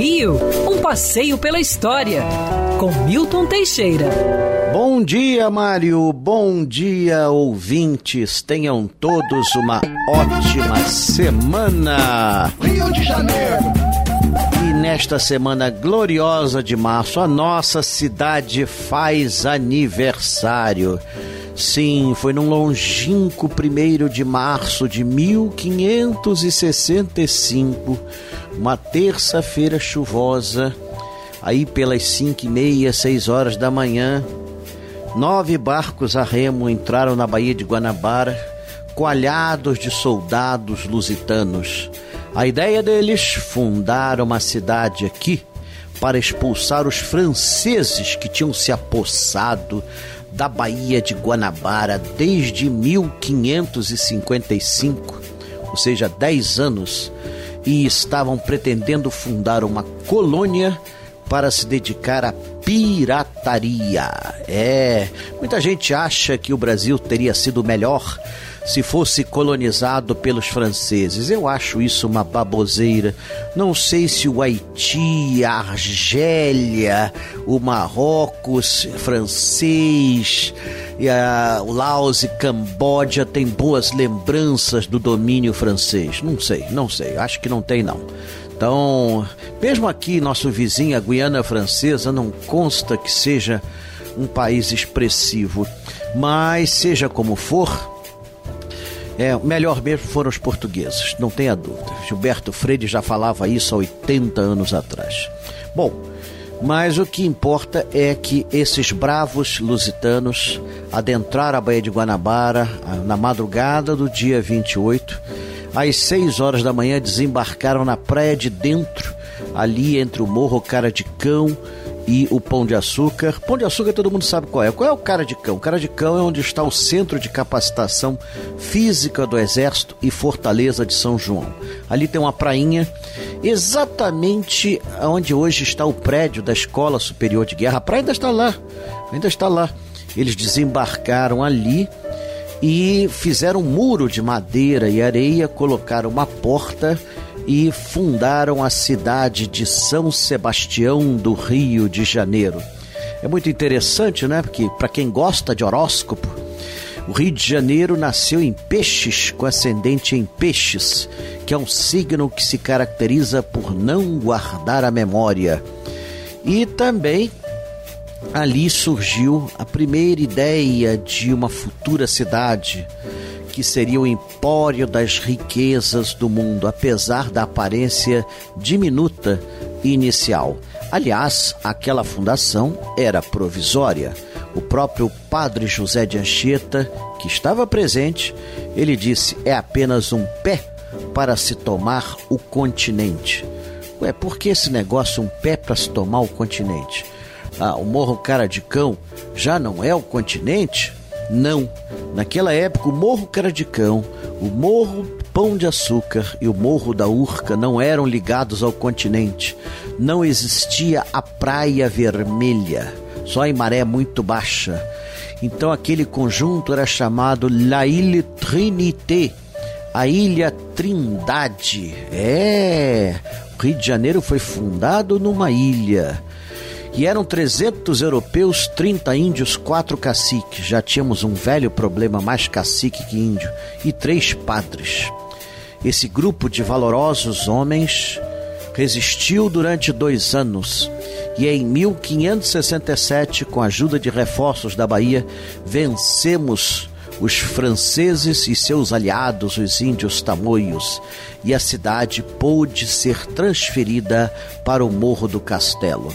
Rio, um passeio pela história, com Milton Teixeira. Bom dia, Mário. Bom dia, ouvintes. Tenham todos uma ótima semana. Rio de Janeiro. E nesta semana gloriosa de março, a nossa cidade faz aniversário. Sim, foi num longínquo primeiro de março de 1565, uma terça-feira chuvosa, aí pelas cinco e meia, seis horas da manhã, nove barcos a remo entraram na Baía de Guanabara, coalhados de soldados lusitanos. A ideia deles fundar uma cidade aqui para expulsar os franceses que tinham se apossado da Baía de Guanabara desde 1555, ou seja, 10 anos, e estavam pretendendo fundar uma colônia para se dedicar à pirataria. É, muita gente acha que o Brasil teria sido melhor se fosse colonizado pelos franceses. Eu acho isso uma baboseira. Não sei se o Haiti, a Argélia, o Marrocos francês, e a, Laos e Camboja têm boas lembranças do domínio francês. Não sei, não sei. Acho que não tem não. Então, mesmo aqui, nosso vizinho, a Guiana Francesa, não consta que seja um país expressivo. Mas, seja como for, é, melhor mesmo foram os portugueses, não tenha dúvida. Gilberto Freire já falava isso há 80 anos atrás. Bom, mas o que importa é que esses bravos lusitanos adentraram a Baía de Guanabara na madrugada do dia 28. Às 6 horas da manhã desembarcaram na praia de dentro, ali entre o Morro Cara de Cão e o Pão de Açúcar. Pão de Açúcar todo mundo sabe qual é. Qual é o Cara de Cão? O Cara de Cão é onde está o Centro de Capacitação Física do Exército e Fortaleza de São João. Ali tem uma prainha, exatamente onde hoje está o prédio da Escola Superior de Guerra. A praia ainda está lá, ainda está lá. Eles desembarcaram ali e fizeram um muro de madeira e areia, colocaram uma porta e fundaram a cidade de São Sebastião do Rio de Janeiro. É muito interessante, né? Porque para quem gosta de horóscopo, o Rio de Janeiro nasceu em Peixes, com ascendente em Peixes, que é um signo que se caracteriza por não guardar a memória. E também ali surgiu a primeira ideia de uma futura cidade que seria o empório das riquezas do mundo, apesar da aparência diminuta inicial. Aliás, aquela fundação era provisória. O próprio padre José de Anchieta, que estava presente, ele disse: é apenas um pé para se tomar o continente. Ué, por que esse negócio, um pé para se tomar o continente? Ah, o Morro Cara de Cão já não é o continente? Não. Naquela época, o Morro Caradicão, o Morro Pão de Açúcar e o Morro da Urca não eram ligados ao continente. Não existia a Praia Vermelha, só em maré muito baixa. Então aquele conjunto era chamado La Ile Trinité, a Ilha Trindade. É, o Rio de Janeiro foi fundado numa ilha e eram 300 europeus, 30 índios, quatro caciques. Já tínhamos um velho problema, mais cacique que índio, e três padres. Esse grupo de valorosos homens resistiu durante dois anos e em 1567, com a ajuda de reforços da Bahia, vencemos os franceses e seus aliados, os índios tamoios, e a cidade pôde ser transferida para o Morro do Castelo.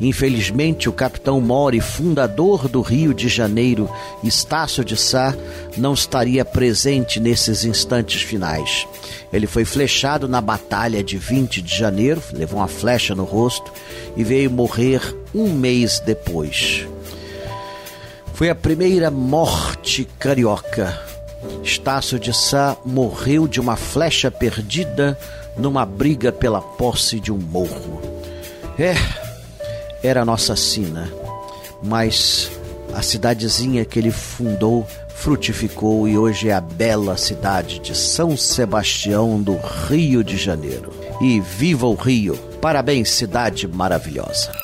Infelizmente, o capitão Mori, fundador do Rio de Janeiro, Estácio de Sá, não estaria presente nesses instantes finais. Ele foi flechado na batalha de 20 de janeiro, levou uma flecha no rosto e veio morrer um mês depois. Foi a primeira morte carioca. Estácio de Sá morreu de uma flecha perdida numa briga pela posse de um morro. É, era nossa sina, mas a cidadezinha que ele fundou frutificou e hoje é a bela cidade de São Sebastião do Rio de Janeiro. E viva o Rio! Parabéns, cidade maravilhosa.